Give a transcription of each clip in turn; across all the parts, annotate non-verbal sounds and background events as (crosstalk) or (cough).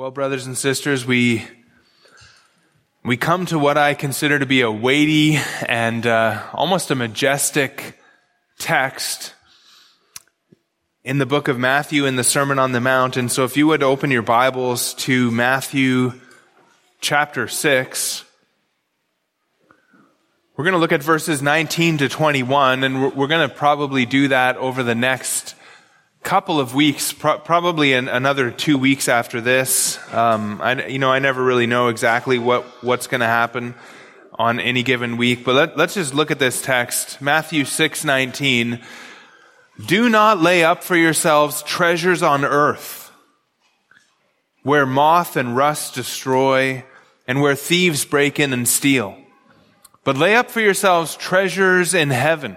Well, brothers and sisters, we we come to what I consider to be a weighty and uh, almost a majestic text in the book of Matthew in the Sermon on the Mount. And so, if you would open your Bibles to Matthew chapter six, we're going to look at verses 19 to 21, and we're, we're going to probably do that over the next couple of weeks, pro- probably in another two weeks after this. Um, I, you know, I never really know exactly what, what's going to happen on any given week, but let, let's just look at this text. Matthew 6, 19. Do not lay up for yourselves treasures on earth, where moth and rust destroy, and where thieves break in and steal. But lay up for yourselves treasures in heaven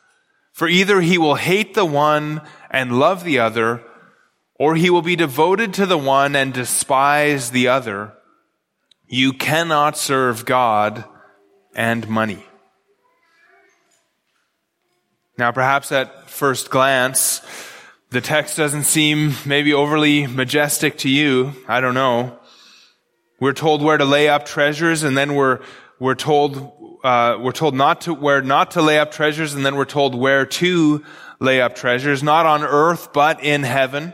For either he will hate the one and love the other, or he will be devoted to the one and despise the other. You cannot serve God and money. Now, perhaps at first glance, the text doesn't seem maybe overly majestic to you. I don't know. We're told where to lay up treasures, and then we're, we're told uh, we're told not to where not to lay up treasures, and then we're told where to lay up treasures, not on earth but in heaven.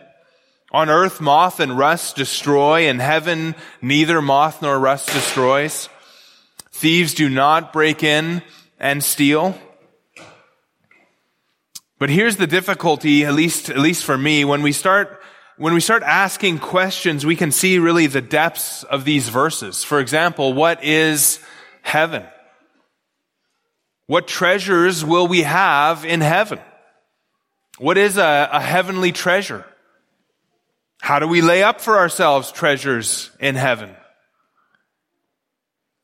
On earth, moth and rust destroy. In heaven, neither moth nor rust destroys. Thieves do not break in and steal. But here's the difficulty, at least, at least for me, when we start, when we start asking questions, we can see really the depths of these verses. For example, what is heaven? What treasures will we have in heaven? What is a, a, heavenly treasure? How do we lay up for ourselves treasures in heaven?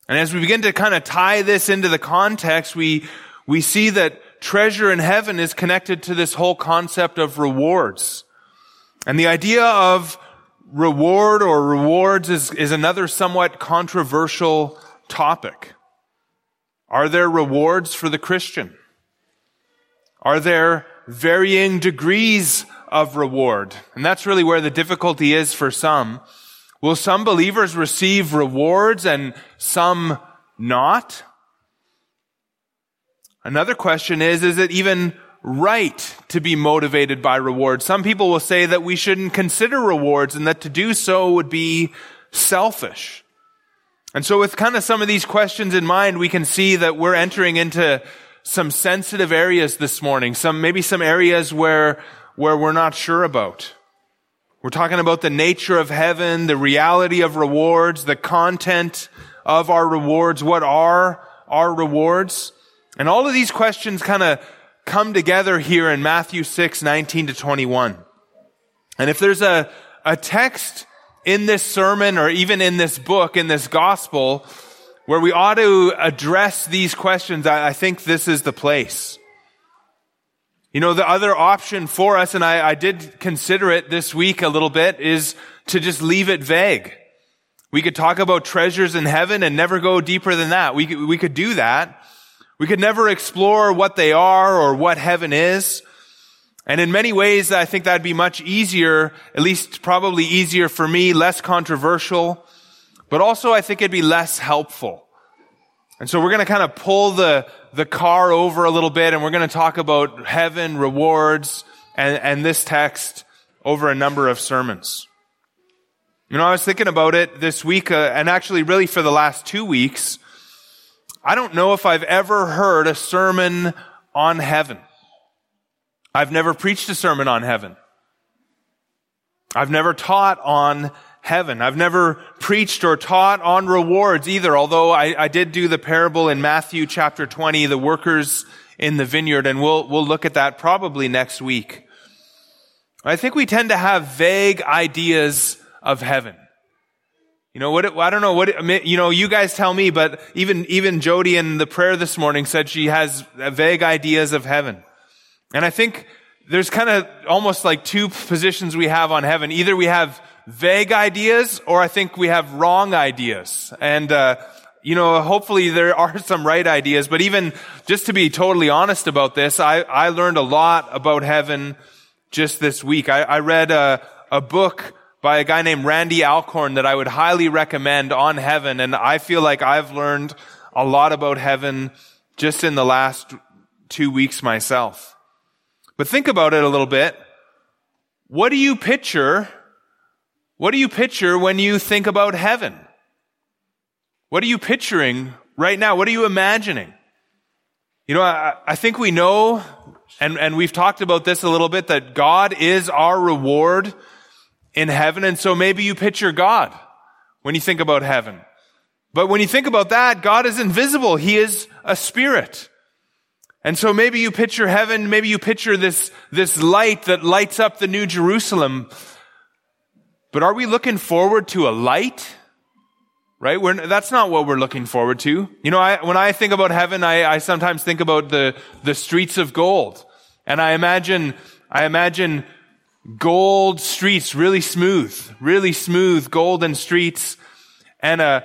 And as we begin to kind of tie this into the context, we, we see that treasure in heaven is connected to this whole concept of rewards. And the idea of reward or rewards is, is another somewhat controversial topic. Are there rewards for the Christian? Are there varying degrees of reward? And that's really where the difficulty is for some. Will some believers receive rewards and some not? Another question is, is it even right to be motivated by rewards? Some people will say that we shouldn't consider rewards and that to do so would be selfish. And so with kind of some of these questions in mind, we can see that we're entering into some sensitive areas this morning, some, maybe some areas where, where we're not sure about. We're talking about the nature of heaven, the reality of rewards, the content of our rewards. What are our rewards? And all of these questions kind of come together here in Matthew 6, 19 to 21. And if there's a, a text in this sermon or even in this book, in this gospel, where we ought to address these questions, I, think this is the place. You know, the other option for us, and I, I did consider it this week a little bit, is to just leave it vague. We could talk about treasures in heaven and never go deeper than that. We could, we could do that. We could never explore what they are or what heaven is. And in many ways, I think that'd be much easier, at least probably easier for me, less controversial, but also I think it'd be less helpful. And so we're going to kind of pull the, the car over a little bit and we're going to talk about heaven, rewards, and, and this text over a number of sermons. You know, I was thinking about it this week, uh, and actually really for the last two weeks. I don't know if I've ever heard a sermon on heaven. I've never preached a sermon on heaven. I've never taught on heaven. I've never preached or taught on rewards either, although I, I, did do the parable in Matthew chapter 20, the workers in the vineyard, and we'll, we'll look at that probably next week. I think we tend to have vague ideas of heaven. You know, what, I don't know what, you know, you guys tell me, but even, even Jody in the prayer this morning said she has vague ideas of heaven. And I think there's kind of almost like two positions we have on heaven. Either we have vague ideas or I think we have wrong ideas. And, uh, you know, hopefully there (laughs) are some right ideas, but even just to be totally honest about this, I, I learned a lot about heaven just this week. I, I read a, a book by a guy named Randy Alcorn that I would highly recommend on heaven. And I feel like I've learned a lot about heaven just in the last two weeks myself. But think about it a little bit. What do you picture? What do you picture when you think about heaven? What are you picturing right now? What are you imagining? You know, I, I think we know, and, and we've talked about this a little bit, that God is our reward in heaven. And so maybe you picture God when you think about heaven. But when you think about that, God is invisible. He is a spirit. And so maybe you picture heaven, maybe you picture this, this light that lights up the new Jerusalem. But are we looking forward to a light? Right? We're, that's not what we're looking forward to. You know, I, when I think about heaven, I, I sometimes think about the, the streets of gold. And I imagine, I imagine gold streets, really smooth, really smooth golden streets, and a,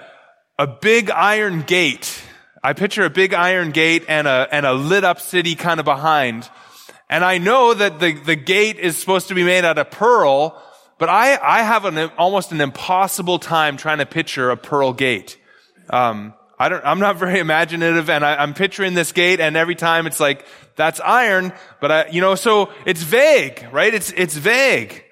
a big iron gate. I picture a big iron gate and a, and a lit up city kind of behind. And I know that the, the gate is supposed to be made out of pearl, but I, I have an, almost an impossible time trying to picture a pearl gate. Um, I don't, I'm not (laughs) very imaginative and I, am picturing this gate and every time it's like, that's iron, but I, you know, so it's vague, right? It's, it's vague.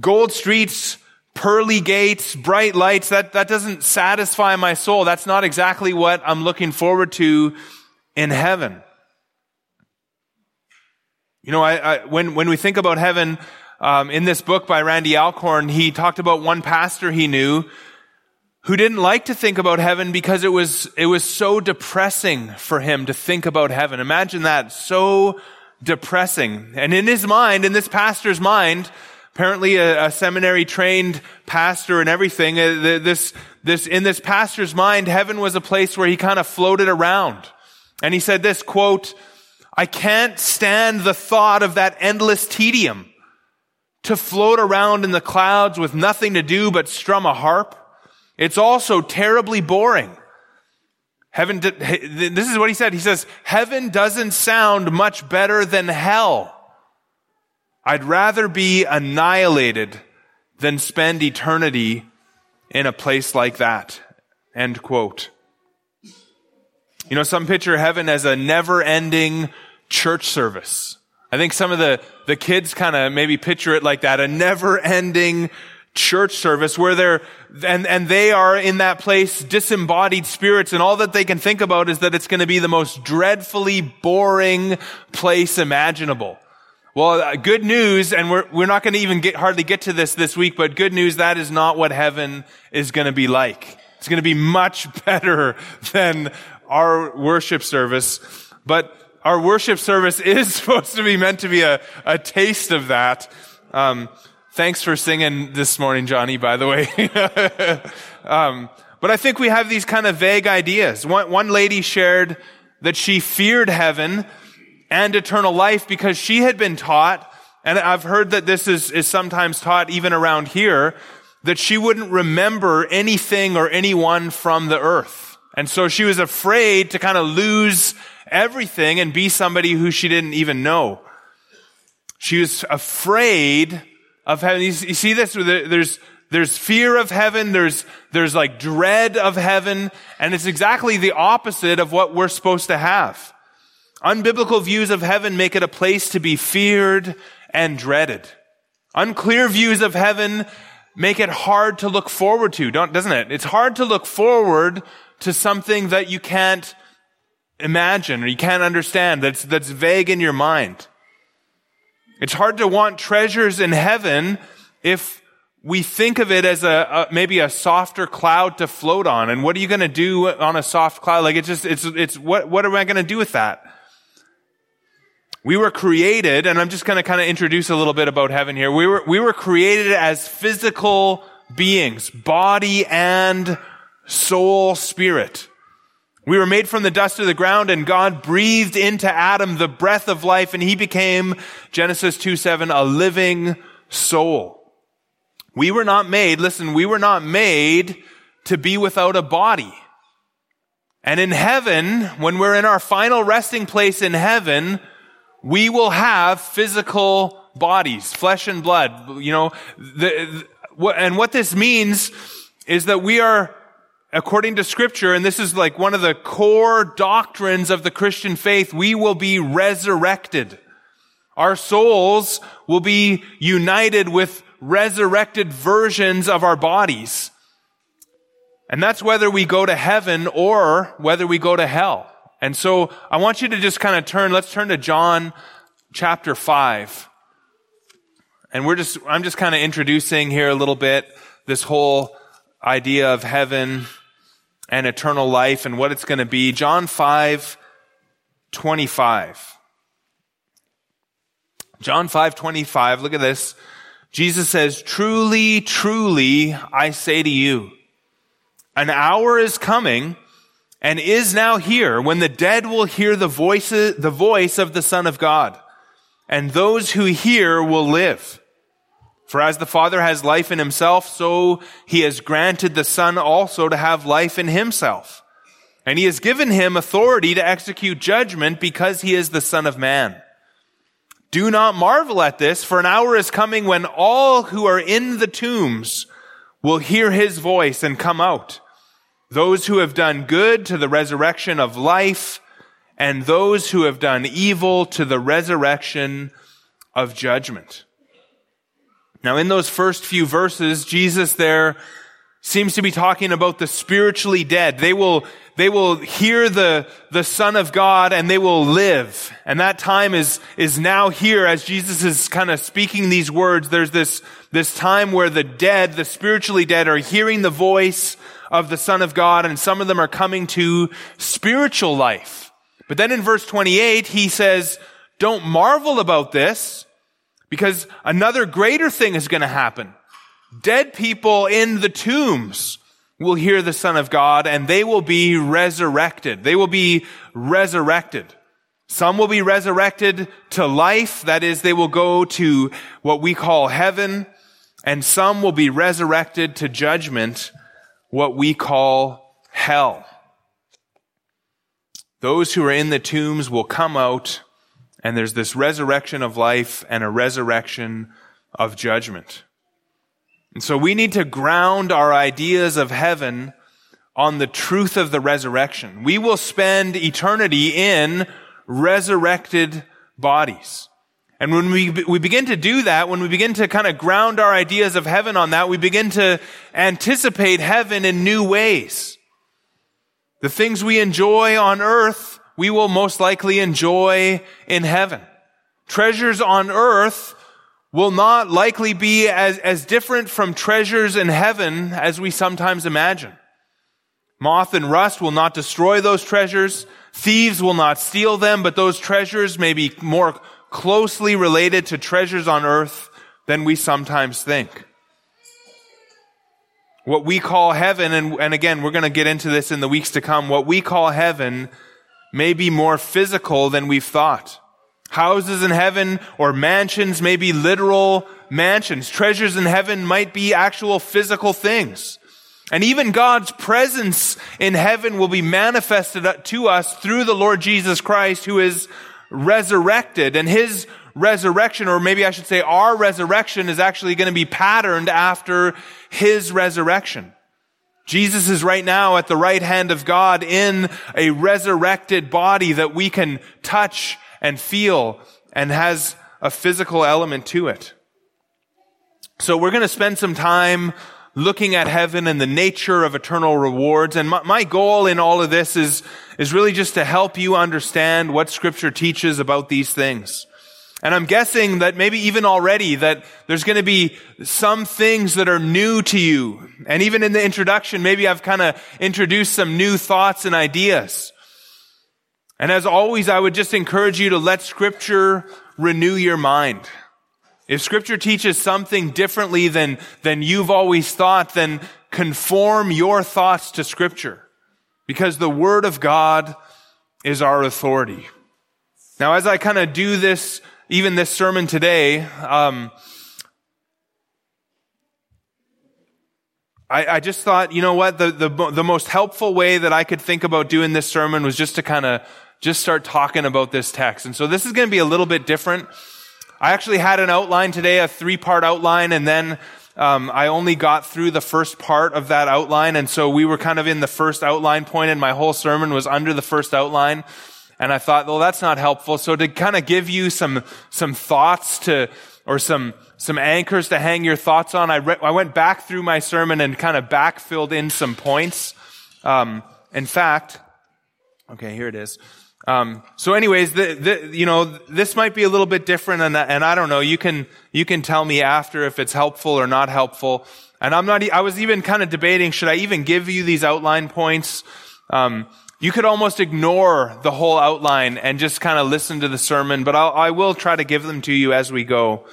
Gold streets, pearly gates, bright lights, that, that doesn't satisfy my soul. That's not exactly what I'm looking forward to in heaven. You know, I, I when, when we think about heaven, um, in this book by Randy Alcorn, he talked about one pastor he knew who didn't like to think about heaven because it was, it was so depressing for him to think about heaven. Imagine that. So depressing. And in his mind, in this pastor's mind, apparently a, a seminary trained pastor and everything, uh, this, this, in this pastor's mind, heaven was a place where he kind of floated around. And he said this quote, I can't stand the thought of that endless tedium to float around in the clouds with nothing to do but strum a harp it's also terribly boring. Heaven, this is what he said. He says, heaven doesn't sound much better than hell. I'd rather be annihilated than spend eternity in a place like that. End quote. You know, some picture heaven as a never ending church service. I think some of the, the kids kind of maybe picture it like that, a never ending church service where they're, and, and they are in that place disembodied spirits and all that they can think about is that it's going to be the most dreadfully boring place imaginable. Well, uh, good news, and we're, we're not going to even get, hardly get to this this week, but good news, that is not what heaven is going to be like. It's going to be much (laughs) better than our worship service. But our worship service (laughs) is supposed to be meant to be a, a taste of that. Um, Thanks for singing this morning, Johnny, by the way. (laughs) um, but I think we have these kind of vague ideas. One, one lady shared that she feared heaven and eternal life because she had been taught, and I've heard that this is, is sometimes taught even around here, that she wouldn't remember anything or anyone from the earth. And so she was afraid to kind of lose everything and be somebody who she didn't even know. She was afraid of heaven. You see this? There's, there's fear of heaven. There's, there's like dread of heaven. And it's exactly the opposite of what we're supposed to have. Unbiblical views of heaven make it a place to be feared and dreaded. Unclear views of heaven make it hard to look forward to, doesn't it? It's hard to look forward to something that you can't imagine or you can't understand, that's, that's vague in your mind. It's hard to want treasures in heaven if we think of it as a, a, maybe a softer cloud to float on. And what are you going to do on a soft cloud? Like it's just it's it's what what am I going to do with that? We were created, and I'm just going to kind of introduce a little bit about heaven here. We were we were created as physical beings, body and soul, spirit. We were made from the dust of the ground and God breathed into Adam the breath of life and he became, Genesis 2 7, a living soul. We were not made, listen, we were not made to be without a body. And in heaven, when we're in our final resting place in heaven, we will have physical bodies, flesh and blood. You know, the, the, and what this means is that we are, according to scripture, and this is like one of the core doctrines of the Christian faith, we will be resurrected. Our souls will be united with resurrected versions of our bodies. And that's whether we go to heaven or whether we go to hell. And so I want you to just kind of turn, let's turn to John chapter 5. And we're just, I'm just kind of introducing here a little bit this whole idea of heaven and eternal life and what it's going to be. John 5, 25. John 5, 25. Look at this. Jesus says, truly, truly, I say to you, an hour is coming and is now here when the dead will hear the voice, the voice of the Son of God and those who hear will live. For as the Father has life in himself, so he has granted the Son also to have life in himself. And he has given him authority to execute judgment because he is the Son of Man. Do not marvel at this, for an hour is coming when all who are in the tombs will hear his voice and come out. Those who have done good to the resurrection of life, and those who have done evil to the resurrection of judgment. Now, in those first few verses, Jesus there seems to be talking about the spiritually dead. They will, they will hear the, the Son of God and they will live. And that time is, is now here as Jesus is kind of speaking these words. There's this, this time where the dead, the spiritually dead are hearing the voice of the Son of God and some of them are coming to spiritual life. But then in verse 28, he says, don't marvel about this because another greater thing is going to happen. Dead people in the tombs will hear the Son of God and they will be resurrected. They will be resurrected. Some will be resurrected to life. That is, they will go to what we call heaven. And some will be resurrected to judgment, what we call hell. Those who are in the tombs will come out and there's this resurrection of life and a resurrection of judgment. And so we need to ground our ideas of heaven on the truth of the resurrection. We will spend eternity in resurrected bodies. And when we, we begin to do that, when we begin to kind of ground our ideas of heaven on that, we begin to anticipate heaven in new ways. The things we enjoy on earth we will most likely enjoy in heaven. Treasures on earth will not likely be as, as different from treasures in heaven as we sometimes imagine. Moth and rust will not destroy those treasures. Thieves will not steal them, but those treasures may be more closely related to treasures on earth than we sometimes think. What we call heaven, and, and again, we're going to get into this in the weeks to come, what we call heaven may be more physical than we've thought. Houses in heaven or mansions may be literal mansions. Treasures in heaven might be actual physical things. And even God's presence in heaven will be manifested to us through the Lord Jesus Christ who is resurrected. And his resurrection, or maybe I should say our resurrection is actually going to be patterned after his resurrection. Jesus is right now at the right hand of God in a resurrected body that we can touch and feel and has a physical element to it. So we're going to spend some time looking at heaven and the nature of eternal rewards. And my, my, goal in all of this is, is really just to help you understand what scripture teaches about these things. And I'm guessing that maybe even already that there's going to be some things that are new to you. And even in the introduction, maybe I've kind of introduced some new thoughts and ideas. And as always, I would just encourage you to let scripture renew your mind. If scripture teaches something differently than, than you've always thought, then conform your thoughts to scripture. Because the word of God is our authority. Now, as I kind of do this, even this sermon today, um, I, I, just thought, you know what, the, the, the most helpful way that I could think about doing this sermon was just to kind of just start talking about this text. And so this is going to be a little bit different. I actually had an outline today, a three part outline, and then um, I only got through the first part of that outline. And so we were kind of in the first outline point, and my whole sermon was under the first outline. And I thought, well, that's not helpful. So to kind of give you some, some thoughts to, or some, some anchors to hang your thoughts on, I, re- I went back through my sermon and kind of backfilled in some points. Um, in fact, okay, here it is. Um, so anyways, the, the, you know, this might be a little bit different and, and I don't know, you can, you can tell me after if it's helpful or not helpful. And I'm not, I was even kind of debating, should I even give you these outline points? Um, you could almost ignore the whole outline and just kind of listen to the sermon, but I'll, I will try to give them to you as we go.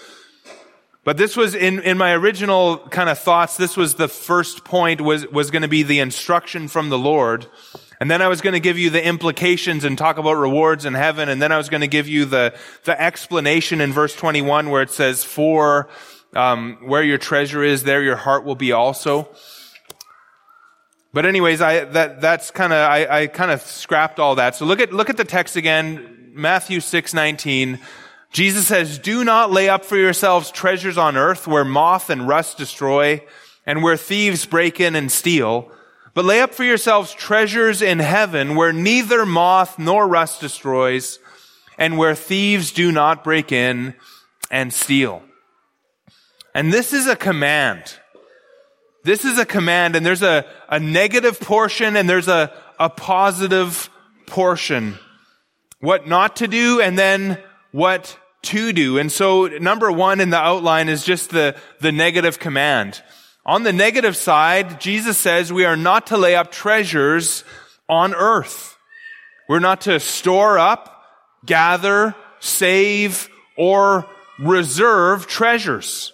But this was in, in my original kind of thoughts, this was the first point was, was going to be the instruction from the Lord. And then I was going to give you the implications and talk about rewards in heaven. And then I was going to give you the, the explanation in verse 21 where it says, for, um, where your treasure is, there your heart will be also. But anyways, I, that, that's kind of, I, I kind of scrapped all that. So look at, look at the text again, Matthew 6, 19. Jesus says, do not lay up for yourselves treasures on earth where moth and rust destroy and where thieves break in and steal but lay up for yourselves treasures in heaven where neither moth nor rust destroys and where thieves do not break in and steal. And this is a command. This is a command and there's a, a negative portion and there's a, a positive portion. What not to do and then what to do. And so number one in the outline is just the, the negative command. On the negative side, Jesus says we are not to lay up treasures on earth. We're not to store up, gather, save, or reserve treasures.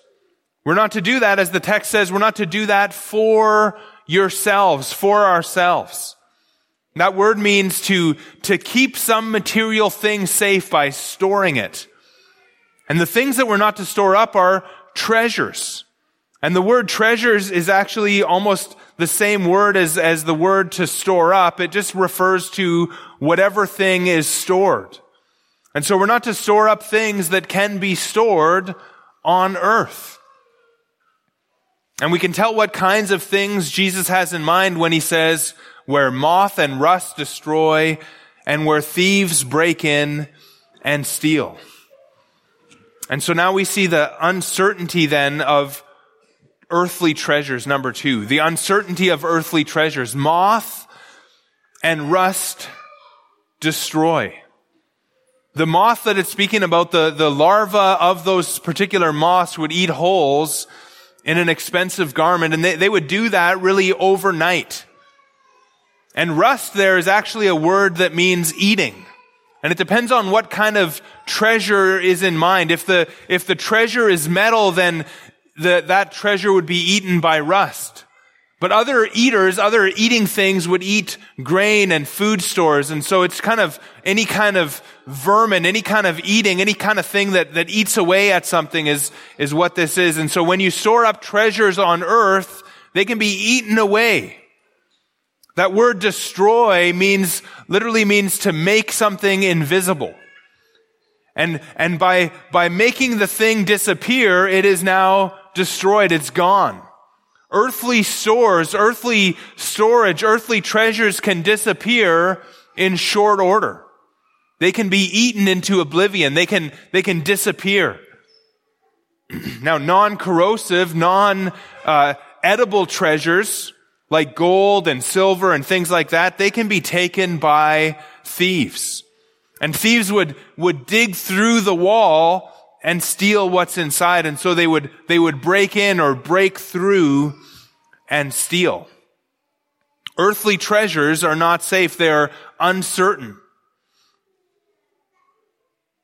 We're not to do that, as the text says, we're not to do that for yourselves, for ourselves. That word means to, to keep some material thing safe by storing it. And the things that we're not to store up are treasures. And the word treasures is actually almost the same word as, as the word to store up. It just refers to whatever thing is stored. And so we're not to store up things that can be stored on earth. And we can tell what kinds of things Jesus has in mind when he says, where moth and rust destroy and where thieves break in and steal. And so now we see the uncertainty then of earthly treasures, number two. The uncertainty of earthly treasures. Moth and rust destroy. The moth that it's speaking about, the, the larva of those particular moths would eat holes in an expensive garment, and they, they would do that really overnight. And rust there is actually a word that means eating. And it depends on what kind of treasure is in mind. If the, if the treasure is metal, then that that treasure would be eaten by rust. But other eaters, other eating things would eat grain and food stores. And so it's kind of any kind of vermin, any kind of eating, any kind of thing that, that eats away at something is, is what this is. And so when you store up treasures on earth, they can be eaten away. That word destroy means, literally means to make something invisible. And, and by, by making the thing disappear, it is now destroyed. It's gone. Earthly stores, earthly storage, earthly treasures can disappear in short order. They can be eaten into oblivion. They can, they can disappear. (clears throat) now, non-corrosive, non-edible uh, treasures like gold and silver and things like that, they can be taken by thieves. And thieves would, would dig through the wall and steal what's inside. And so they would, they would break in or break through and steal. Earthly treasures are not safe. They are uncertain.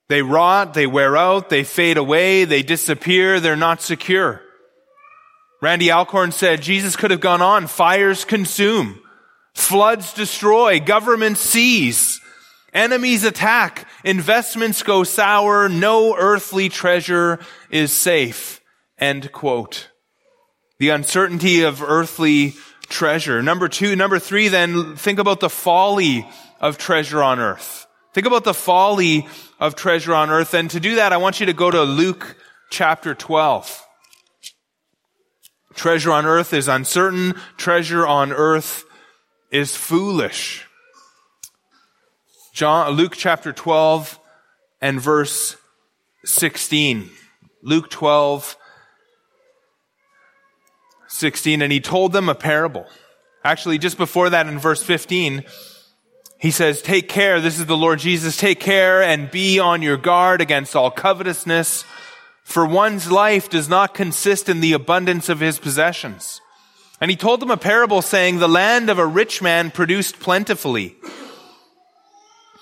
They rot, they wear out, they fade away, they disappear, they're not secure. Randy Alcorn said Jesus could have gone on. Fires consume. Floods destroy. Governments seize. Enemies attack. Investments go sour. No earthly treasure is safe. End quote. The uncertainty of earthly treasure. Number two, number three, then think about the folly of treasure on earth. Think about the folly of treasure on earth. And to do that, I want you to go to Luke chapter 12. Treasure on earth is uncertain. Treasure on earth is foolish. John, Luke chapter 12 and verse 16. Luke 12, 16. And he told them a parable. Actually, just before that in verse 15, he says, take care. This is the Lord Jesus. Take care and be on your guard against all covetousness for one's life does not consist in the abundance of his possessions. And he told them a parable saying, the land of a rich man produced plentifully.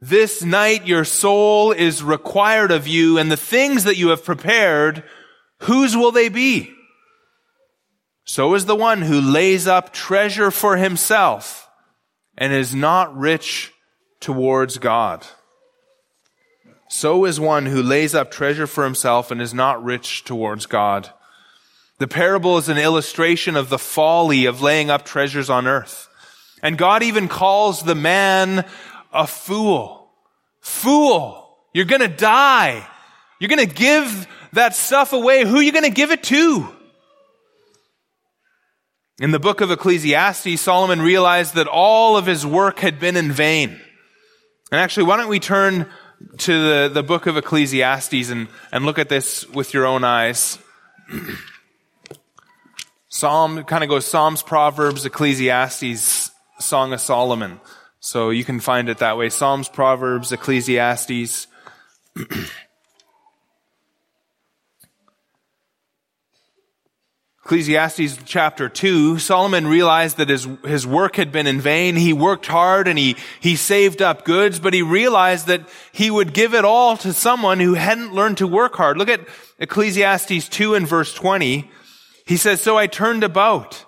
this night your soul is required of you, and the things that you have prepared, whose will they be? So is the one who lays up treasure for himself and is not rich towards God so is one who lays up treasure for himself and is not rich towards God. The parable is an illustration of the folly of laying up treasures on earth. And God even calls the man a fool. Fool! You're gonna die. You're gonna give that stuff away. Who are you gonna give it to? In the book of Ecclesiastes, Solomon realized that all of his work had been in vain. And actually, why don't we turn to the, the book of Ecclesiastes and, and look at this with your own eyes. Psalm kind of goes Psalms, Proverbs, Ecclesiastes, Song of Solomon. So you can find it that way. Psalms, Proverbs, Ecclesiastes. (clears throat) Ecclesiastes chapter 2, Solomon realized that his, his work had been in vain. He worked hard and he, he saved up goods, but he realized that he would give it all to someone who hadn't learned to work hard. Look at Ecclesiastes 2 and verse 20. He says, So I turned about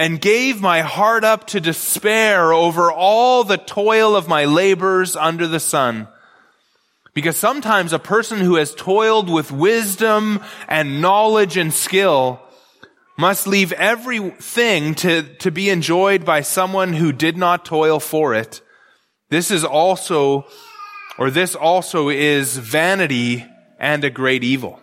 and gave my heart up to despair over all the toil of my labors under the sun. Because sometimes a person who has toiled with wisdom and knowledge and skill must leave everything to, to be enjoyed by someone who did not toil for it. This is also, or this also is vanity and a great evil.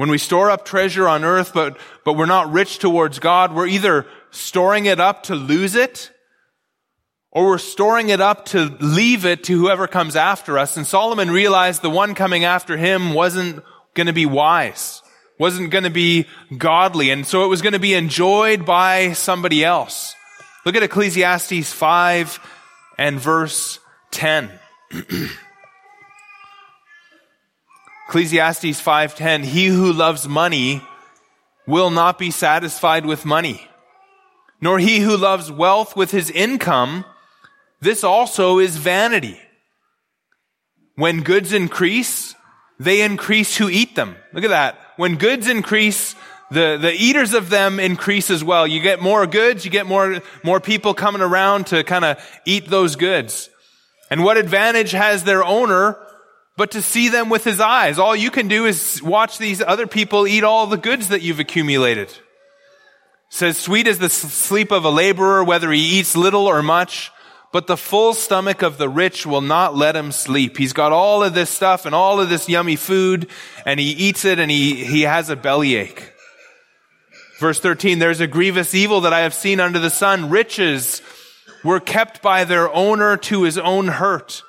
When we store up treasure on earth, but, but we're not rich towards God, we're either storing it up to lose it, or we're storing it up to leave it to whoever comes after us. And Solomon realized the one coming after him wasn't going to be wise wasn't going to be godly, and so it was going to be enjoyed by somebody else. Look at Ecclesiastes 5 and verse 10. (clears throat) Ecclesiastes 5:10 He who loves money will not be satisfied with money nor he who loves wealth with his income this also is vanity when goods increase they increase who eat them look at that when goods increase, the, the eaters of them increase as well. You get more goods, you get more, more people coming around to kind of eat those goods. And what advantage has their owner but to see them with his eyes? All you can do is watch these other people eat all the goods that you've accumulated. Says, sweet is the sleep of a laborer, whether he eats little or much. But the full stomach of the rich will not let him sleep. He's got all of this stuff and all of this yummy food and he eats it and he, he has a bellyache. Verse 13, there's a grievous evil that I have seen under the sun. Riches were kept by their owner to his own hurt.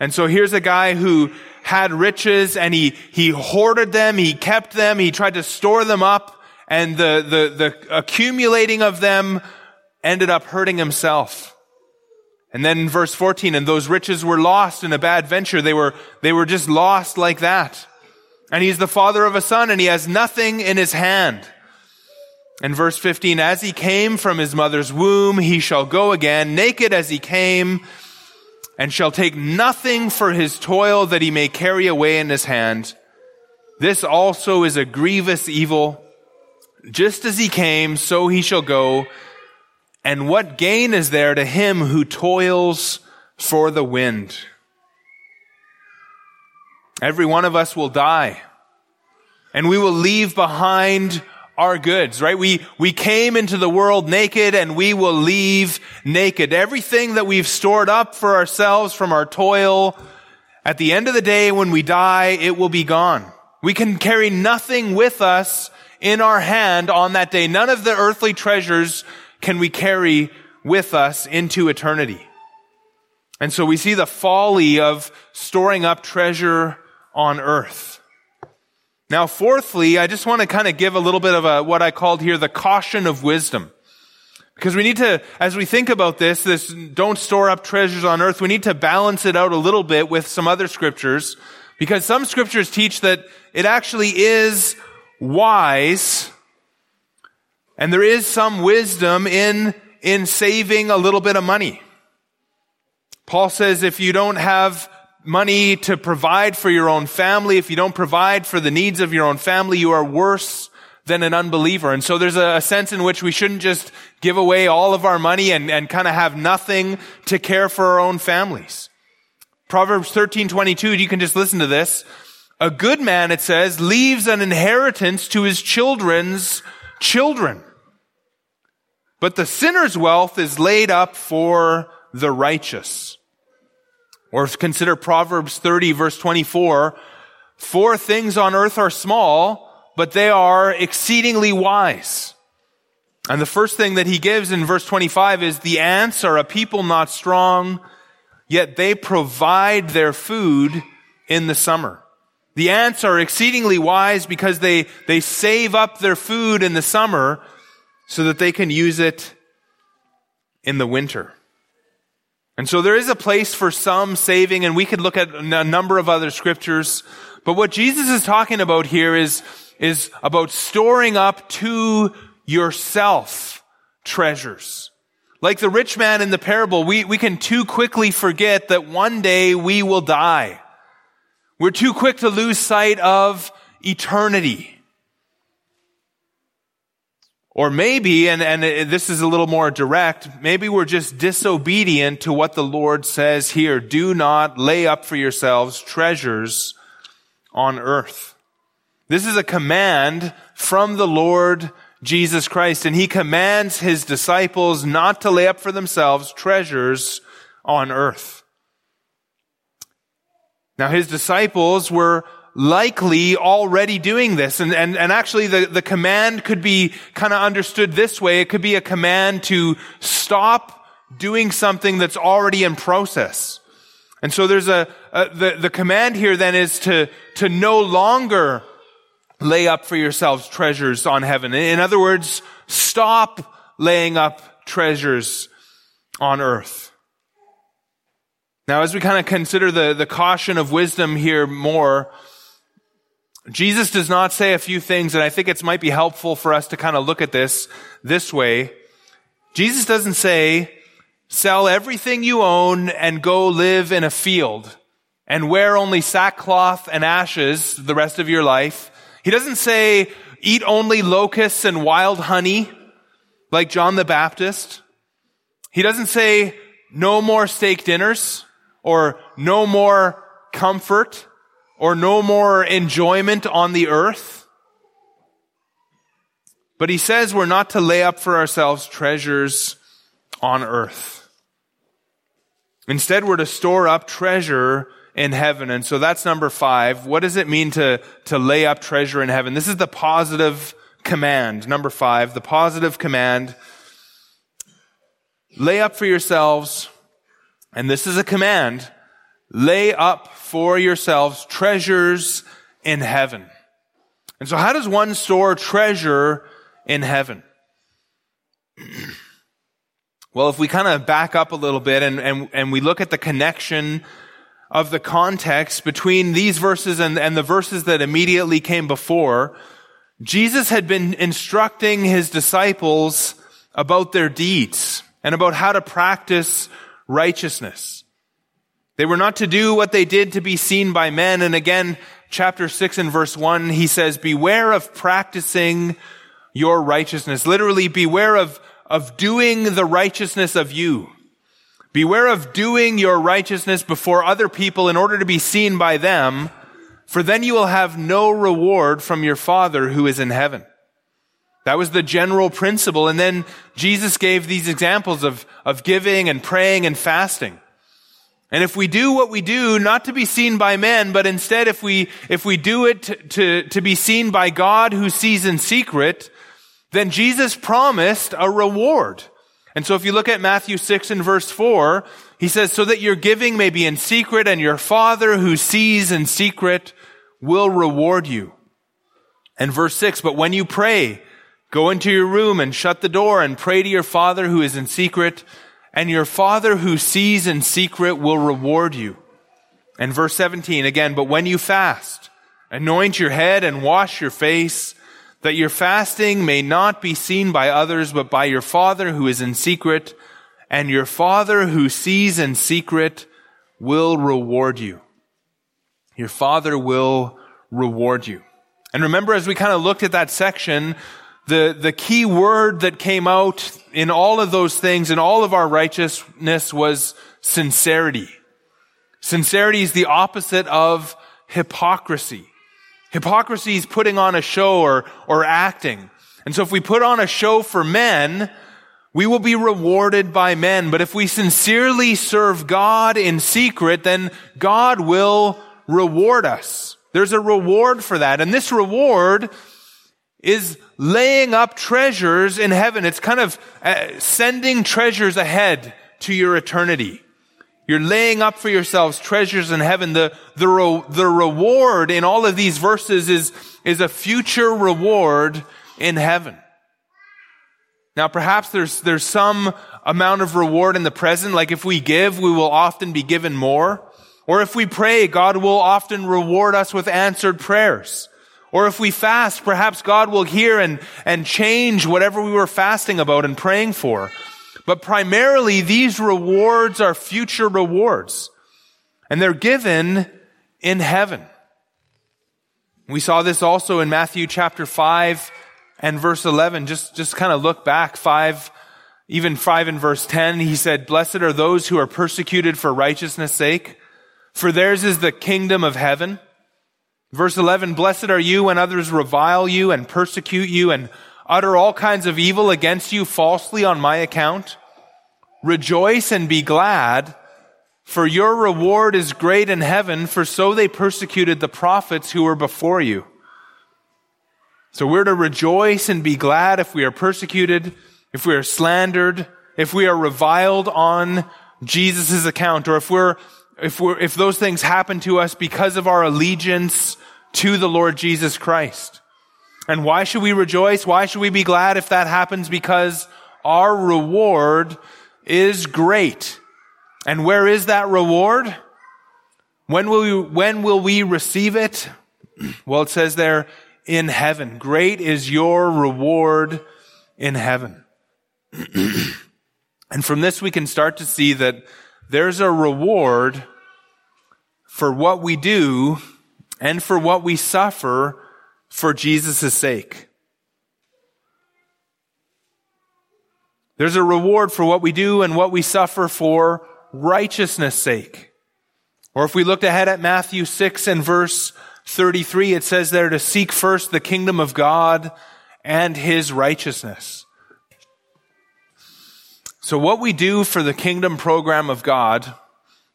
And so here's a guy who had riches and he, he hoarded them, he kept them, he tried to store them up, and the, the, the accumulating of them ended up hurting himself. And then in verse 14, and those riches were lost in a bad venture. They were, they were just lost like that. And he's the father of a son and he has nothing in his hand. And verse 15, as he came from his mother's womb, he shall go again, naked as he came, and shall take nothing for his toil that he may carry away in his hand. This also is a grievous evil. Just as he came, so he shall go. And what gain is there to him who toils for the wind? Every one of us will die. And we will leave behind our goods, right? We, we came into the world naked and we will leave naked. Everything that we've stored up for ourselves from our toil, at the end of the day, when we die, it will be gone. We can carry nothing with us in our hand on that day. None of the earthly treasures can we carry with us into eternity. And so we see the folly of storing up treasure on earth. Now, fourthly, I just want to kind of give a little bit of a, what I called here the caution of wisdom. Because we need to, as we think about this, this don't store up treasures on earth, we need to balance it out a little bit with some other scriptures. Because some scriptures teach that it actually is wise and there is some wisdom in, in saving a little bit of money. Paul says if you don't have money to provide for your own family, if you don't provide for the needs of your own family, you are worse than an unbeliever. And so there's a, sense in which we shouldn't just give away all of our money and, and kind of have nothing to care for our own families. Proverbs 13, 22, you can just listen to this. A good man, it says, leaves an inheritance to his children's children. But the sinner's wealth is laid up for the righteous. Or consider Proverbs 30 verse 24. Four things on earth are small, but they are exceedingly wise. And the first thing that he gives in verse 25 is the ants are a people not strong, yet they provide their food in the summer. The ants are exceedingly wise because they, they save up their food in the summer so that they can use it in the winter. And so there is a place for some saving, and we could look at a number of other scriptures. But what Jesus is talking about here is, is about storing up to yourself treasures. Like the rich man in the parable, we, we can too quickly forget that one day we will die. We're too quick to lose sight of eternity. Or maybe, and, and this is a little more direct, maybe we're just disobedient to what the Lord says here. Do not lay up for yourselves treasures on earth. This is a command from the Lord Jesus Christ, and he commands his disciples not to lay up for themselves treasures on earth. Now his disciples were likely already doing this. And, and, and actually the, the command could be kind of understood this way. It could be a command to stop doing something that's already in process. And so there's a, a the, the command here then is to, to no longer lay up for yourselves treasures on heaven. In other words, stop laying up treasures on earth. Now, as we kind of consider the, the caution of wisdom here more, Jesus does not say a few things, and I think it might be helpful for us to kind of look at this this way. Jesus doesn't say, sell everything you own and go live in a field and wear only sackcloth and ashes the rest of your life. He doesn't say, eat only locusts and wild honey like John the Baptist. He doesn't say, no more steak dinners or no more comfort or no more enjoyment on the earth. But he says we're not to lay up for ourselves treasures on earth. Instead, we're to store up treasure in heaven. And so that's number five. What does it mean to, to lay up treasure in heaven? This is the positive command. Number five, the positive command. Lay up for yourselves, and this is a command, lay up for yourselves treasures in heaven. And so how does one store treasure in heaven? (clears throat) well, if we kind of back up a little bit and, and, and we look at the connection of the context between these verses and, and the verses that immediately came before, Jesus had been instructing his disciples about their deeds and about how to practice righteousness. They were not to do what they did to be seen by men. And again, chapter 6 and verse 1, he says, beware of practicing your righteousness. Literally, beware of, of doing the righteousness of you. Beware of doing your righteousness before other people in order to be seen by them, for then you will have no reward from your Father who is in heaven. That was the general principle. And then Jesus gave these examples of, of giving and praying and fasting. And if we do what we do, not to be seen by men, but instead if we, if we do it to, to, to be seen by God who sees in secret, then Jesus promised a reward. And so if you look at Matthew 6 and verse 4, he says, so that your giving may be in secret and your father who sees in secret will reward you. And verse 6, but when you pray, go into your room and shut the door and pray to your father who is in secret and your father who sees in secret will reward you. And verse 17 again, but when you fast, anoint your head and wash your face that your fasting may not be seen by others, but by your Father who is in secret, and your Father who sees in secret will reward you. Your Father will reward you. And remember, as we kind of looked at that section, the, the key word that came out in all of those things, in all of our righteousness was sincerity. Sincerity is the opposite of hypocrisy. Hypocrisy is putting on a show or, or acting. And so if we put on a show for men, we will be rewarded by men. But if we sincerely serve God in secret, then God will reward us. There's a reward for that. And this reward is laying up treasures in heaven. It's kind of uh, sending treasures ahead to your eternity. You're laying up for yourselves treasures in heaven. The, the, re, the reward in all of these verses is, is a future reward in heaven. Now, perhaps there's, there's some amount of reward in the present. Like if we give, we will often be given more. Or if we pray, God will often reward us with answered prayers. Or if we fast, perhaps God will hear and, and change whatever we were fasting about and praying for. But primarily, these rewards are future rewards. And they're given in heaven. We saw this also in Matthew chapter 5 and verse 11. Just, just kind of look back 5, even 5 and verse 10. He said, Blessed are those who are persecuted for righteousness sake, for theirs is the kingdom of heaven. Verse 11, Blessed are you when others revile you and persecute you and utter all kinds of evil against you falsely on my account. Rejoice and be glad, for your reward is great in heaven, for so they persecuted the prophets who were before you. So we're to rejoice and be glad if we are persecuted, if we are slandered, if we are reviled on Jesus' account, or if we're, if we're, if those things happen to us because of our allegiance to the Lord Jesus Christ. And why should we rejoice? Why should we be glad if that happens? Because our reward is great. And where is that reward? When will we, when will we receive it? (clears throat) Well, it says there, in heaven. Great is your reward in heaven. (clears throat) and from this we can start to see that there's a reward for what we do and for what we suffer for Jesus' sake. There's a reward for what we do and what we suffer for righteousness sake. Or if we looked ahead at Matthew 6 and verse 33, it says there to seek first the kingdom of God and his righteousness. So what we do for the kingdom program of God,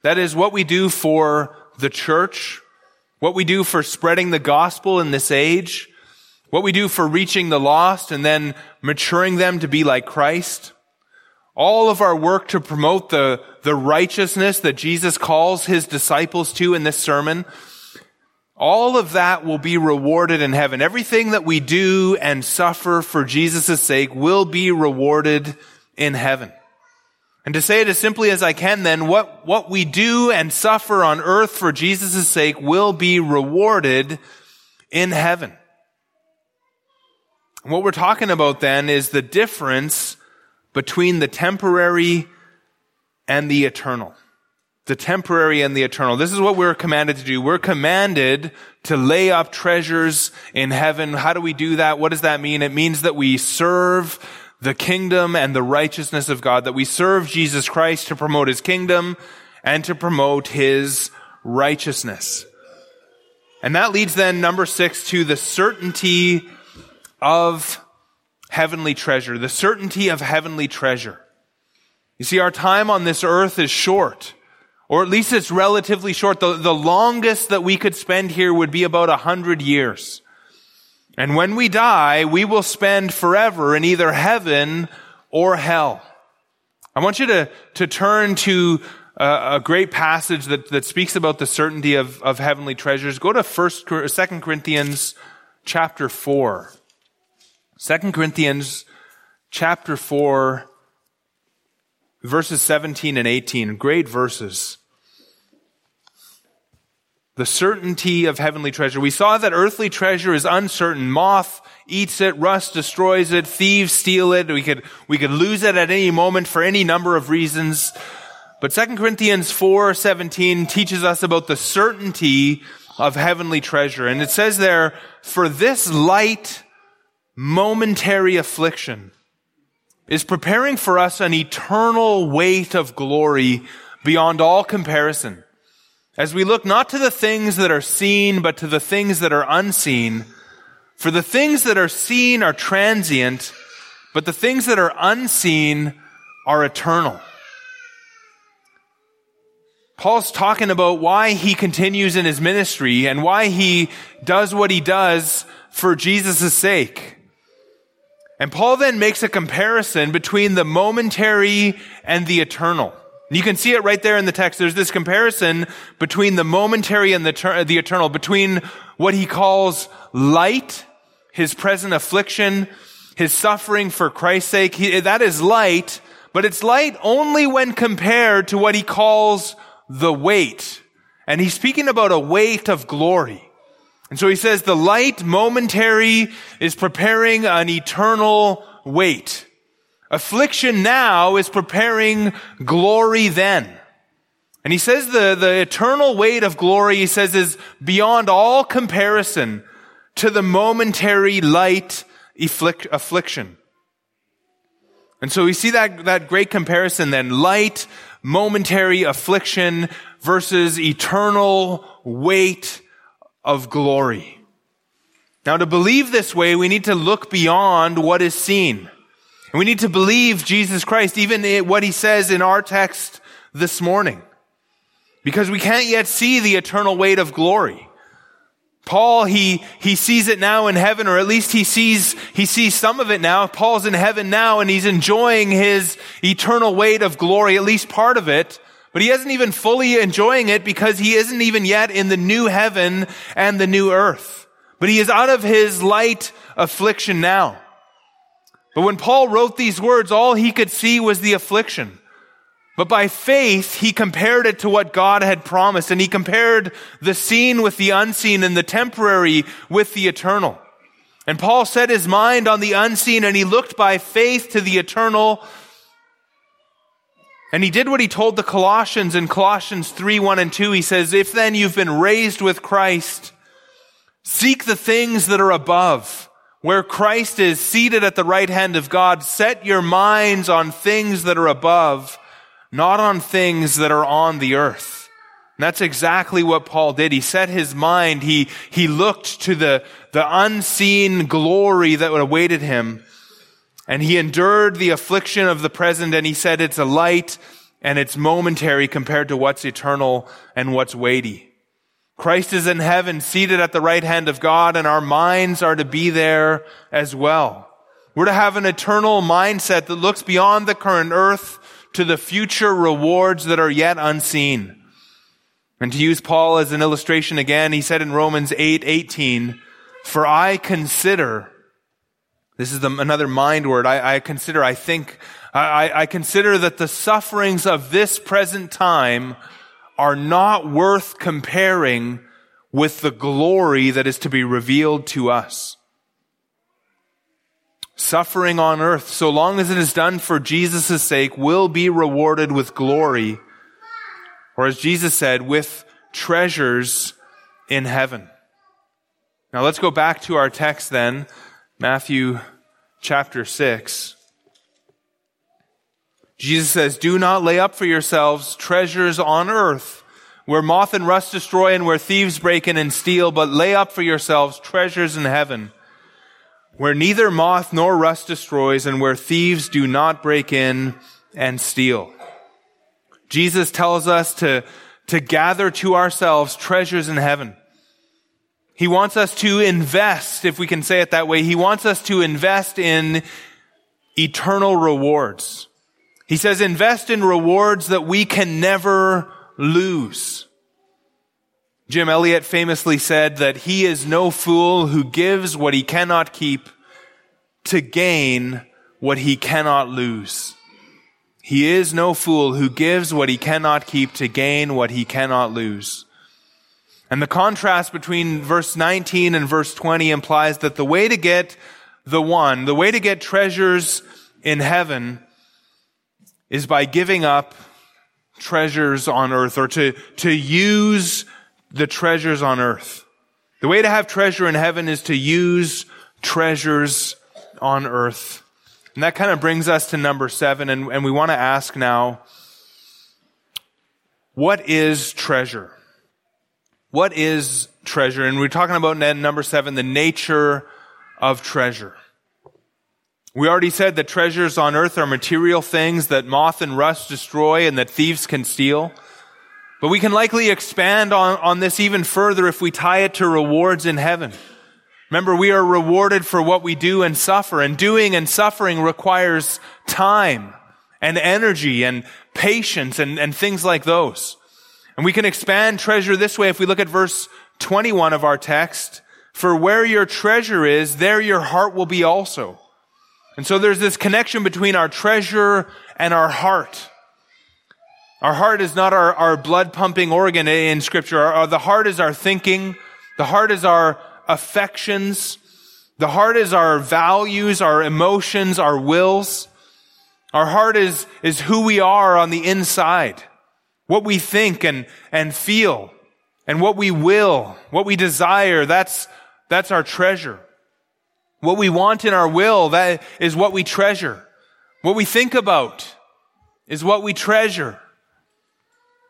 that is what we do for the church, what we do for spreading the gospel in this age, what we do for reaching the lost and then maturing them to be like Christ, all of our work to promote the, the righteousness that Jesus calls his disciples to in this sermon, all of that will be rewarded in heaven. Everything that we do and suffer for Jesus' sake will be rewarded in heaven. And to say it as simply as I can then, what, what we do and suffer on earth for Jesus' sake will be rewarded in heaven. What we're talking about then is the difference between the temporary and the eternal the temporary and the eternal. This is what we're commanded to do. We're commanded to lay up treasures in heaven. How do we do that? What does that mean? It means that we serve the kingdom and the righteousness of God, that we serve Jesus Christ to promote his kingdom and to promote his righteousness. And that leads then, number six, to the certainty of heavenly treasure, the certainty of heavenly treasure. You see, our time on this earth is short. Or at least it's relatively short. The, the longest that we could spend here would be about a hundred years. And when we die, we will spend forever in either heaven or hell. I want you to, to turn to a, a great passage that, that speaks about the certainty of, of heavenly treasures. Go to first, second Corinthians chapter four. Second Corinthians chapter four, verses 17 and 18. Great verses the certainty of heavenly treasure. We saw that earthly treasure is uncertain. Moth eats it, rust destroys it, thieves steal it. We could, we could lose it at any moment for any number of reasons. But 2 Corinthians 4:17 teaches us about the certainty of heavenly treasure. And it says there, for this light momentary affliction is preparing for us an eternal weight of glory beyond all comparison as we look not to the things that are seen, but to the things that are unseen. For the things that are seen are transient, but the things that are unseen are eternal. Paul's talking about why he continues in his ministry and why he does what he does for Jesus' sake. And Paul then makes a comparison between the momentary and the eternal. You can see it right there in the text. There's this comparison between the momentary and the, the eternal, between what he calls light, his present affliction, his suffering for Christ's sake. He, that is light, but it's light only when compared to what he calls the weight. And he's speaking about a weight of glory. And so he says the light momentary is preparing an eternal weight. Affliction now is preparing glory then. And he says the, the eternal weight of glory, he says, is beyond all comparison to the momentary light affliction. And so we see that, that great comparison then. Light, momentary affliction versus eternal weight of glory. Now to believe this way, we need to look beyond what is seen. And we need to believe Jesus Christ, even what he says in our text this morning. Because we can't yet see the eternal weight of glory. Paul, he, he sees it now in heaven, or at least he sees, he sees some of it now. Paul's in heaven now and he's enjoying his eternal weight of glory, at least part of it. But he isn't even fully enjoying it because he isn't even yet in the new heaven and the new earth. But he is out of his light affliction now. But when Paul wrote these words, all he could see was the affliction. But by faith, he compared it to what God had promised, and he compared the seen with the unseen and the temporary with the eternal. And Paul set his mind on the unseen, and he looked by faith to the eternal. And he did what he told the Colossians in Colossians 3, 1 and 2. He says, If then you've been raised with Christ, seek the things that are above where Christ is seated at the right hand of God, set your minds on things that are above, not on things that are on the earth. And that's exactly what Paul did. He set his mind, he, he looked to the, the unseen glory that awaited him. And he endured the affliction of the present and he said it's a light and it's momentary compared to what's eternal and what's weighty. Christ is in heaven, seated at the right hand of God, and our minds are to be there as well. We're to have an eternal mindset that looks beyond the current earth to the future rewards that are yet unseen. And to use Paul as an illustration again, he said in Romans 8, 18, for I consider, this is the, another mind word, I, I consider, I think, I, I consider that the sufferings of this present time are not worth comparing with the glory that is to be revealed to us. Suffering on earth, so long as it is done for Jesus' sake, will be rewarded with glory. Or as Jesus said, with treasures in heaven. Now let's go back to our text then, Matthew chapter 6. Jesus says, Do not lay up for yourselves treasures on earth, where moth and rust destroy and where thieves break in and steal, but lay up for yourselves treasures in heaven where neither moth nor rust destroys and where thieves do not break in and steal. Jesus tells us to, to gather to ourselves treasures in heaven. He wants us to invest, if we can say it that way. He wants us to invest in eternal rewards. He says invest in rewards that we can never lose. Jim Elliot famously said that he is no fool who gives what he cannot keep to gain what he cannot lose. He is no fool who gives what he cannot keep to gain what he cannot lose. And the contrast between verse 19 and verse 20 implies that the way to get the one, the way to get treasures in heaven is by giving up treasures on earth or to, to use the treasures on earth. The way to have treasure in heaven is to use treasures on earth. And that kind of brings us to number seven, and, and we want to ask now, what is treasure? What is treasure? And we're talking about number seven, the nature of treasure. We already said that treasures on earth are material things that moth and rust destroy and that thieves can steal. But we can likely expand on, on this even further if we tie it to rewards in heaven. Remember, we are rewarded for what we do and suffer, and doing and suffering requires time and energy and patience and, and things like those. And we can expand treasure this way if we look at verse 21 of our text. For where your treasure is, there your heart will be also. And so there's this connection between our treasure and our heart. Our heart is not our, our blood pumping organ in scripture. Our, the heart is our thinking. The heart is our affections. The heart is our values, our emotions, our wills. Our heart is, is who we are on the inside. What we think and, and feel and what we will, what we desire. That's, that's our treasure. What we want in our will, that is what we treasure. What we think about is what we treasure.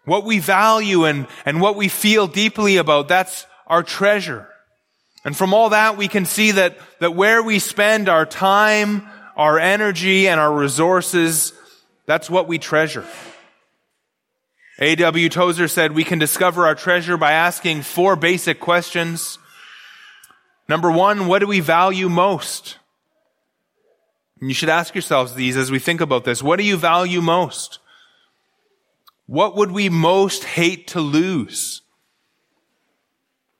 What we value and, and what we feel deeply about, that's our treasure. And from all that, we can see that, that where we spend our time, our energy, and our resources, that's what we treasure. A.W. Tozer said we can discover our treasure by asking four basic questions. Number one, what do we value most? And you should ask yourselves these as we think about this. What do you value most? What would we most hate to lose?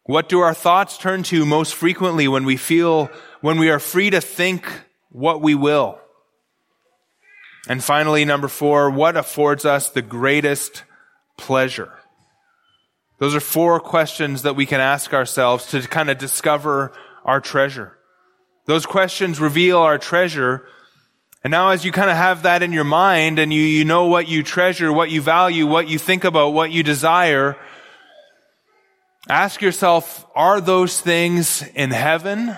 What do our thoughts turn to most frequently when we feel, when we are free to think what we will? And finally, number four, what affords us the greatest pleasure? Those are four questions that we can ask ourselves to kind of discover our treasure. Those questions reveal our treasure and now as you kind of have that in your mind and you, you know what you treasure, what you value, what you think about, what you desire, ask yourself, are those things in heaven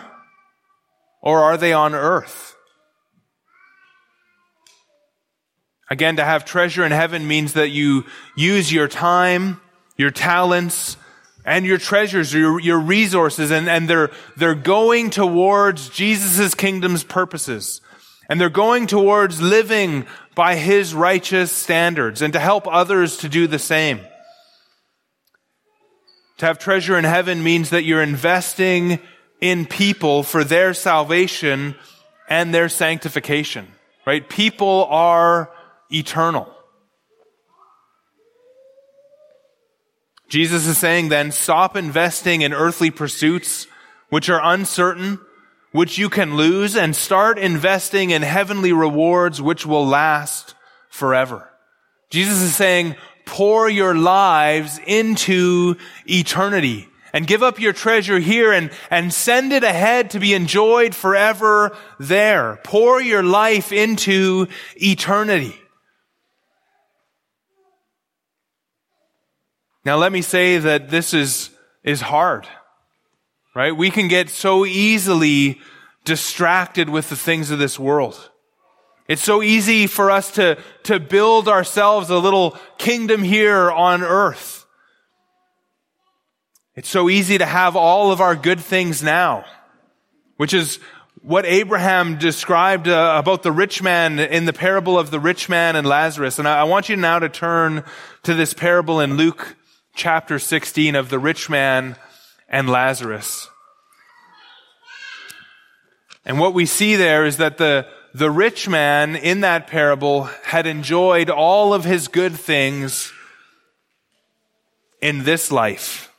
or are they on earth? Again, to have treasure in heaven means that you use your time, your talents, and your treasures, your, your resources, and, and they're, they're going towards Jesus' kingdom's purposes. And they're going towards living by His righteous standards and to help others to do the same. To have treasure in heaven means that you're investing in people for their salvation and their sanctification, right? People are eternal. Jesus is saying then, stop investing in earthly pursuits, which are uncertain, which you can lose, and start investing in heavenly rewards, which will last forever. Jesus is saying, pour your lives into eternity and give up your treasure here and, and send it ahead to be enjoyed forever there. Pour your life into eternity. Now let me say that this is, is hard, right? We can get so easily distracted with the things of this world. It's so easy for us to, to build ourselves a little kingdom here on earth. It's so easy to have all of our good things now, which is what Abraham described uh, about the rich man in the parable of the rich man and Lazarus. And I, I want you now to turn to this parable in Luke chapter 16 of the rich man and Lazarus. And what we see there is that the, the rich man in that parable had enjoyed all of his good things in this life.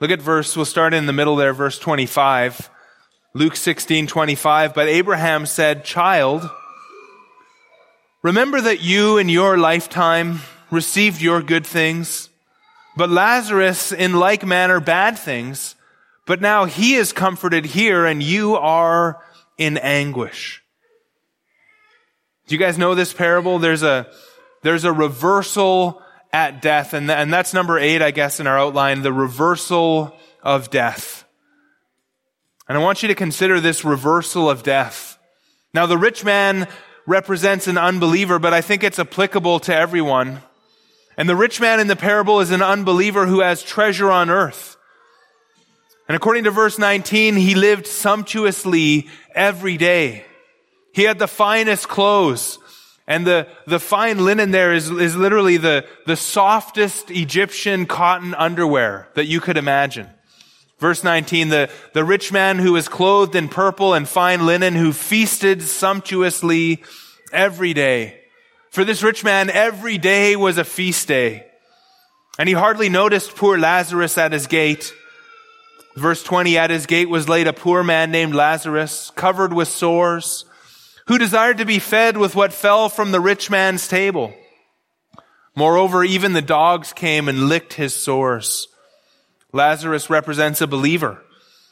Look at verse, we'll start in the middle there, verse 25. Luke 16, 25. But Abraham said, Child, remember that you in your lifetime received your good things but Lazarus in like manner bad things, but now he is comforted here and you are in anguish. Do you guys know this parable? There's a, there's a reversal at death, and, and that's number eight, I guess, in our outline, the reversal of death. And I want you to consider this reversal of death. Now, the rich man represents an unbeliever, but I think it's applicable to everyone. And the rich man in the parable is an unbeliever who has treasure on earth. And according to verse 19, he lived sumptuously every day. He had the finest clothes. And the, the fine linen there is, is literally the, the softest Egyptian cotton underwear that you could imagine. Verse 19, the, the rich man who was clothed in purple and fine linen, who feasted sumptuously every day. For this rich man, every day was a feast day. And he hardly noticed poor Lazarus at his gate. Verse 20, at his gate was laid a poor man named Lazarus, covered with sores, who desired to be fed with what fell from the rich man's table. Moreover, even the dogs came and licked his sores. Lazarus represents a believer,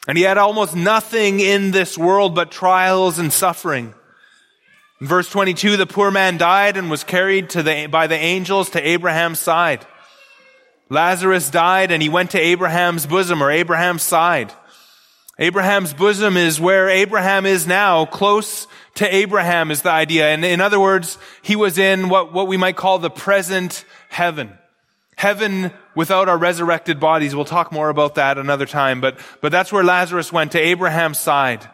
and he had almost nothing in this world but trials and suffering. In verse 22, the poor man died and was carried to the, by the angels to Abraham's side. Lazarus died and he went to Abraham's bosom or Abraham's side. Abraham's bosom is where Abraham is now, close to Abraham is the idea. And in other words, he was in what, what we might call the present heaven. Heaven without our resurrected bodies. We'll talk more about that another time, but, but that's where Lazarus went to Abraham's side.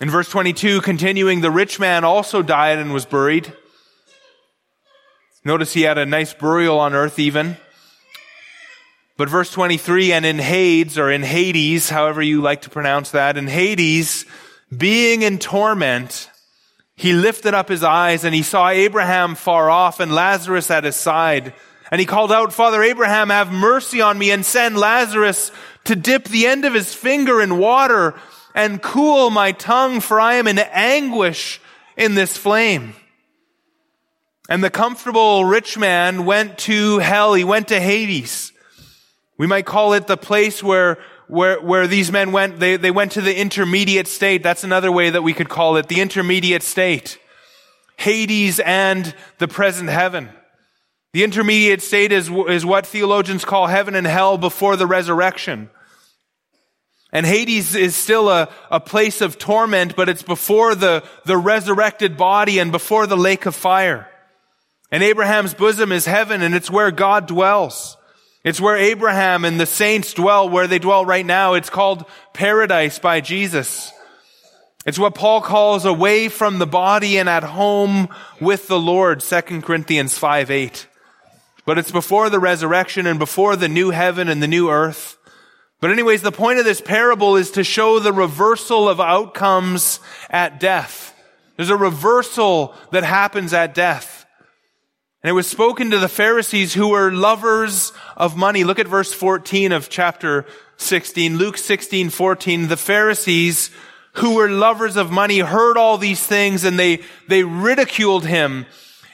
In verse 22, continuing, the rich man also died and was buried. Notice he had a nice burial on earth even. But verse 23, and in Hades, or in Hades, however you like to pronounce that, in Hades, being in torment, he lifted up his eyes and he saw Abraham far off and Lazarus at his side. And he called out, Father Abraham, have mercy on me and send Lazarus to dip the end of his finger in water and cool my tongue, for I am in anguish in this flame. And the comfortable rich man went to hell. He went to Hades. We might call it the place where, where, where these men went. They, they went to the intermediate state. That's another way that we could call it the intermediate state. Hades and the present heaven. The intermediate state is, is what theologians call heaven and hell before the resurrection. And Hades is still a, a place of torment, but it's before the, the resurrected body and before the lake of fire. And Abraham's bosom is heaven and it's where God dwells. It's where Abraham and the saints dwell, where they dwell right now. It's called paradise by Jesus. It's what Paul calls away from the body and at home with the Lord, 2 Corinthians 5 8. But it's before the resurrection and before the new heaven and the new earth. But anyways, the point of this parable is to show the reversal of outcomes at death. There's a reversal that happens at death. And it was spoken to the Pharisees who were lovers of money. Look at verse 14 of chapter 16, Luke 16, 14. The Pharisees who were lovers of money heard all these things and they, they ridiculed him.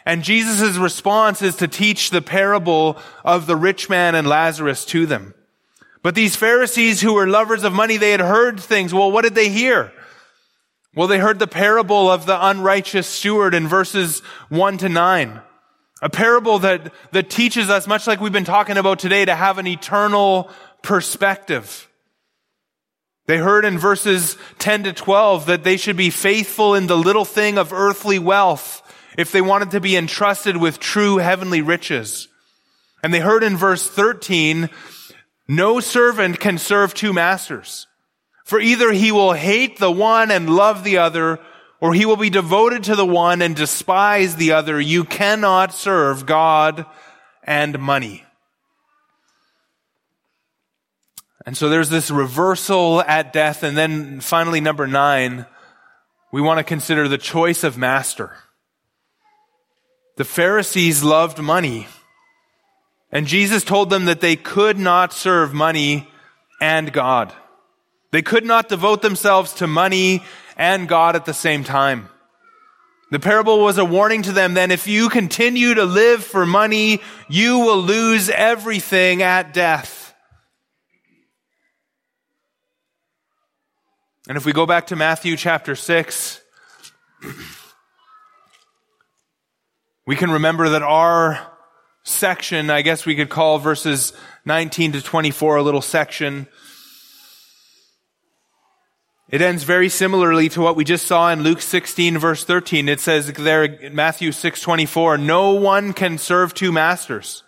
And Jesus' response is to teach the parable of the rich man and Lazarus to them. But these Pharisees who were lovers of money, they had heard things. Well, what did they hear? Well, they heard the parable of the unrighteous steward in verses 1 to 9. A parable that, that teaches us, much like we've been talking about today, to have an eternal perspective. They heard in verses 10 to 12 that they should be faithful in the little thing of earthly wealth if they wanted to be entrusted with true heavenly riches. And they heard in verse 13, no servant can serve two masters. For either he will hate the one and love the other, or he will be devoted to the one and despise the other. You cannot serve God and money. And so there's this reversal at death. And then finally, number nine, we want to consider the choice of master. The Pharisees loved money. And Jesus told them that they could not serve money and God. They could not devote themselves to money and God at the same time. The parable was a warning to them then if you continue to live for money, you will lose everything at death. And if we go back to Matthew chapter 6, (clears throat) we can remember that our section, I guess we could call verses 19 to 24 a little section. It ends very similarly to what we just saw in Luke 16 verse 13. It says there in Matthew 6:24, "No one can serve two masters,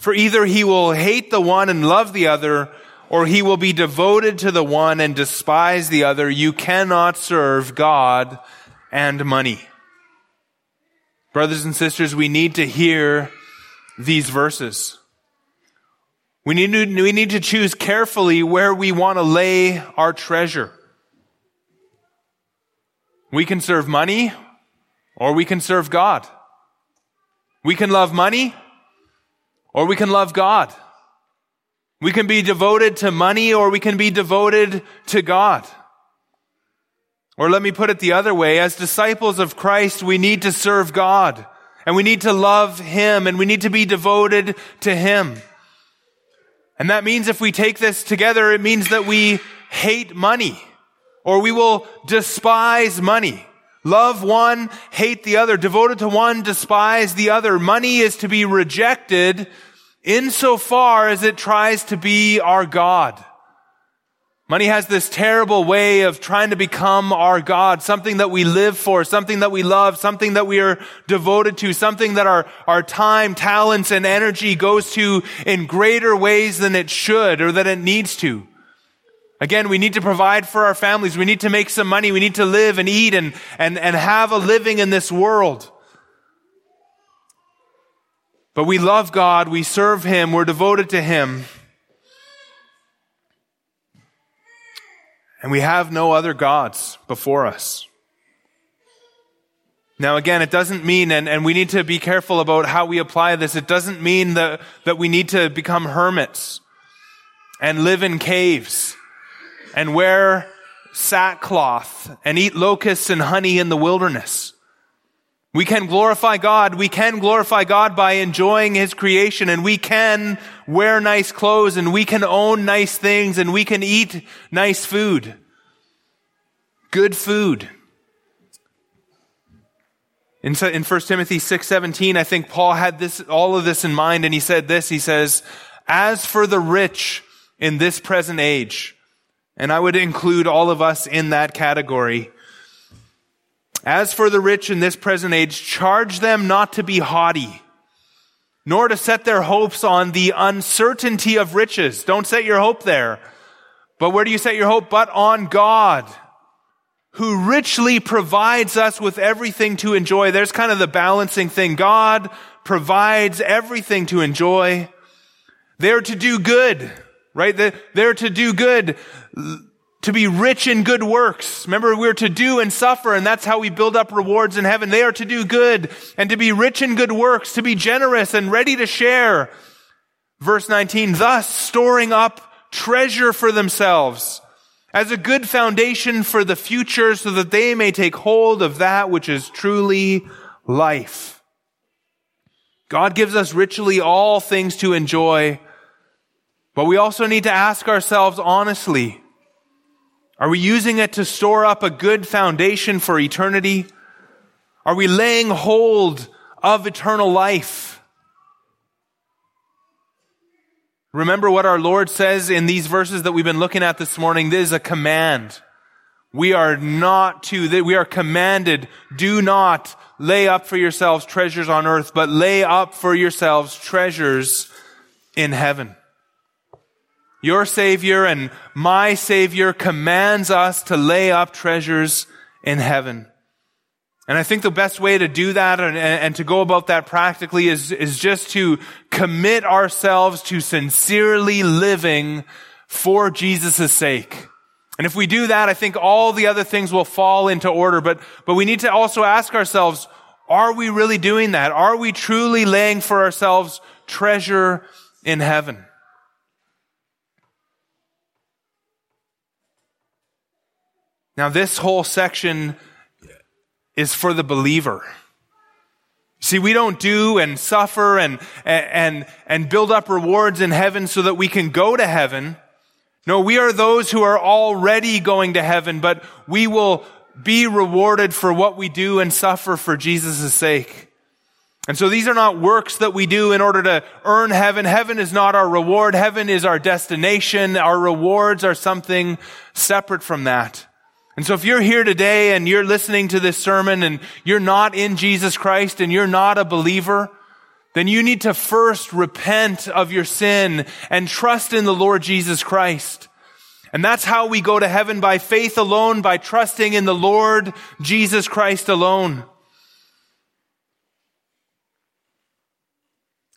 for either he will hate the one and love the other, or he will be devoted to the one and despise the other. You cannot serve God and money. Brothers and sisters, we need to hear these verses. We need to, we need to choose carefully where we want to lay our treasure. We can serve money or we can serve God. We can love money or we can love God. We can be devoted to money or we can be devoted to God. Or let me put it the other way. As disciples of Christ, we need to serve God and we need to love Him and we need to be devoted to Him. And that means if we take this together, it means that we hate money or we will despise money. Love one, hate the other. Devoted to one, despise the other. Money is to be rejected insofar as it tries to be our God. Money has this terrible way of trying to become our God, something that we live for, something that we love, something that we are devoted to, something that our, our time, talents, and energy goes to in greater ways than it should or that it needs to. Again, we need to provide for our families. We need to make some money. We need to live and eat and, and, and have a living in this world. But we love God, we serve Him, we're devoted to Him. And we have no other gods before us. Now again, it doesn't mean, and, and we need to be careful about how we apply this, it doesn't mean that, that we need to become hermits and live in caves and wear sackcloth and eat locusts and honey in the wilderness. We can glorify God. We can glorify God by enjoying His creation and we can wear nice clothes and we can own nice things and we can eat nice food. Good food. In, in 1 Timothy 6:17, I think Paul had this, all of this in mind and he said this, he says, as for the rich in this present age, and I would include all of us in that category, as for the rich in this present age, charge them not to be haughty, nor to set their hopes on the uncertainty of riches. Don't set your hope there. But where do you set your hope? But on God, who richly provides us with everything to enjoy. There's kind of the balancing thing. God provides everything to enjoy. They're to do good. right? They're to do good, to be rich in good works. Remember, we're to do and suffer, and that's how we build up rewards in heaven. They are to do good and to be rich in good works, to be generous and ready to share. Verse 19, thus storing up treasure for themselves as a good foundation for the future so that they may take hold of that which is truly life. God gives us richly all things to enjoy, but we also need to ask ourselves honestly, are we using it to store up a good foundation for eternity? Are we laying hold of eternal life? Remember what our Lord says in these verses that we've been looking at this morning. This is a command. We are not to, we are commanded, do not lay up for yourselves treasures on earth, but lay up for yourselves treasures in heaven. Your Savior and my Savior commands us to lay up treasures in heaven. And I think the best way to do that and, and, to go about that practically is, is just to commit ourselves to sincerely living for Jesus' sake. And if we do that, I think all the other things will fall into order. But, but we need to also ask ourselves, are we really doing that? Are we truly laying for ourselves treasure in heaven? Now, this whole section is for the believer. See, we don't do and suffer and, and, and build up rewards in heaven so that we can go to heaven. No, we are those who are already going to heaven, but we will be rewarded for what we do and suffer for Jesus' sake. And so these are not works that we do in order to earn heaven. Heaven is not our reward. Heaven is our destination. Our rewards are something separate from that. And so if you're here today and you're listening to this sermon and you're not in Jesus Christ and you're not a believer, then you need to first repent of your sin and trust in the Lord Jesus Christ. And that's how we go to heaven by faith alone, by trusting in the Lord Jesus Christ alone.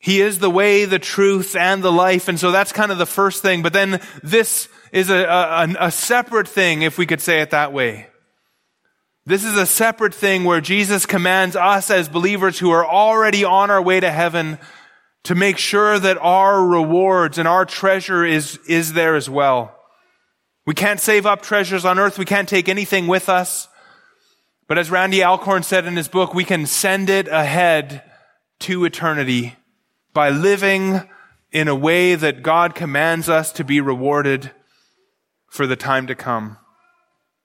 He is the way, the truth, and the life. And so that's kind of the first thing. But then this is a, a, a separate thing, if we could say it that way. This is a separate thing where Jesus commands us as believers who are already on our way to heaven to make sure that our rewards and our treasure is, is there as well. We can't save up treasures on earth. We can't take anything with us. But as Randy Alcorn said in his book, we can send it ahead to eternity by living in a way that God commands us to be rewarded for the time to come.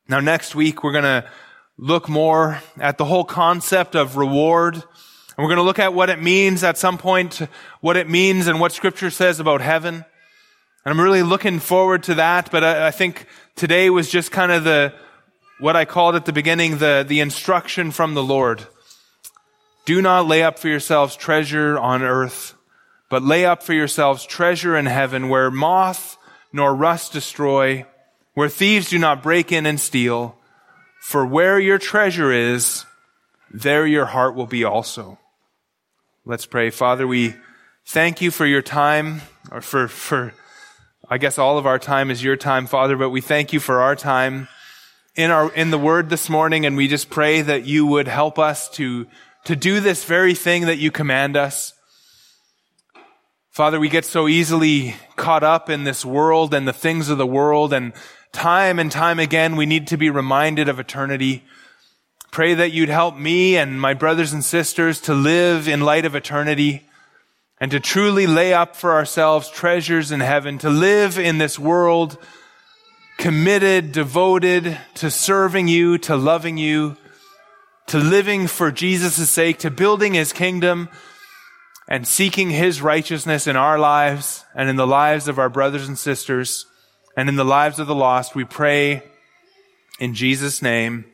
Now, next week, we're going to look more at the whole concept of reward. And we're going to look at what it means at some point, what it means and what scripture says about heaven. And I'm really looking forward to that, but I, I think today was just kind of the, what I called at the beginning, the, the instruction from the Lord. Do not lay up for yourselves treasure on earth, but lay up for yourselves treasure in heaven where moth nor rust destroy where thieves do not break in and steal. For where your treasure is, there your heart will be also. Let's pray. Father, we thank you for your time, or for, for, I guess all of our time is your time, Father, but we thank you for our time in our, in the word this morning, and we just pray that you would help us to, to do this very thing that you command us. Father, we get so easily caught up in this world and the things of the world and time and time again, we need to be reminded of eternity. Pray that you'd help me and my brothers and sisters to live in light of eternity and to truly lay up for ourselves treasures in heaven, to live in this world committed, devoted to serving you, to loving you, to living for Jesus' sake, to building his kingdom and seeking his righteousness in our lives and in the lives of our brothers and sisters and in the lives of the lost. We pray in Jesus' name.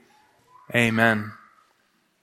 Amen.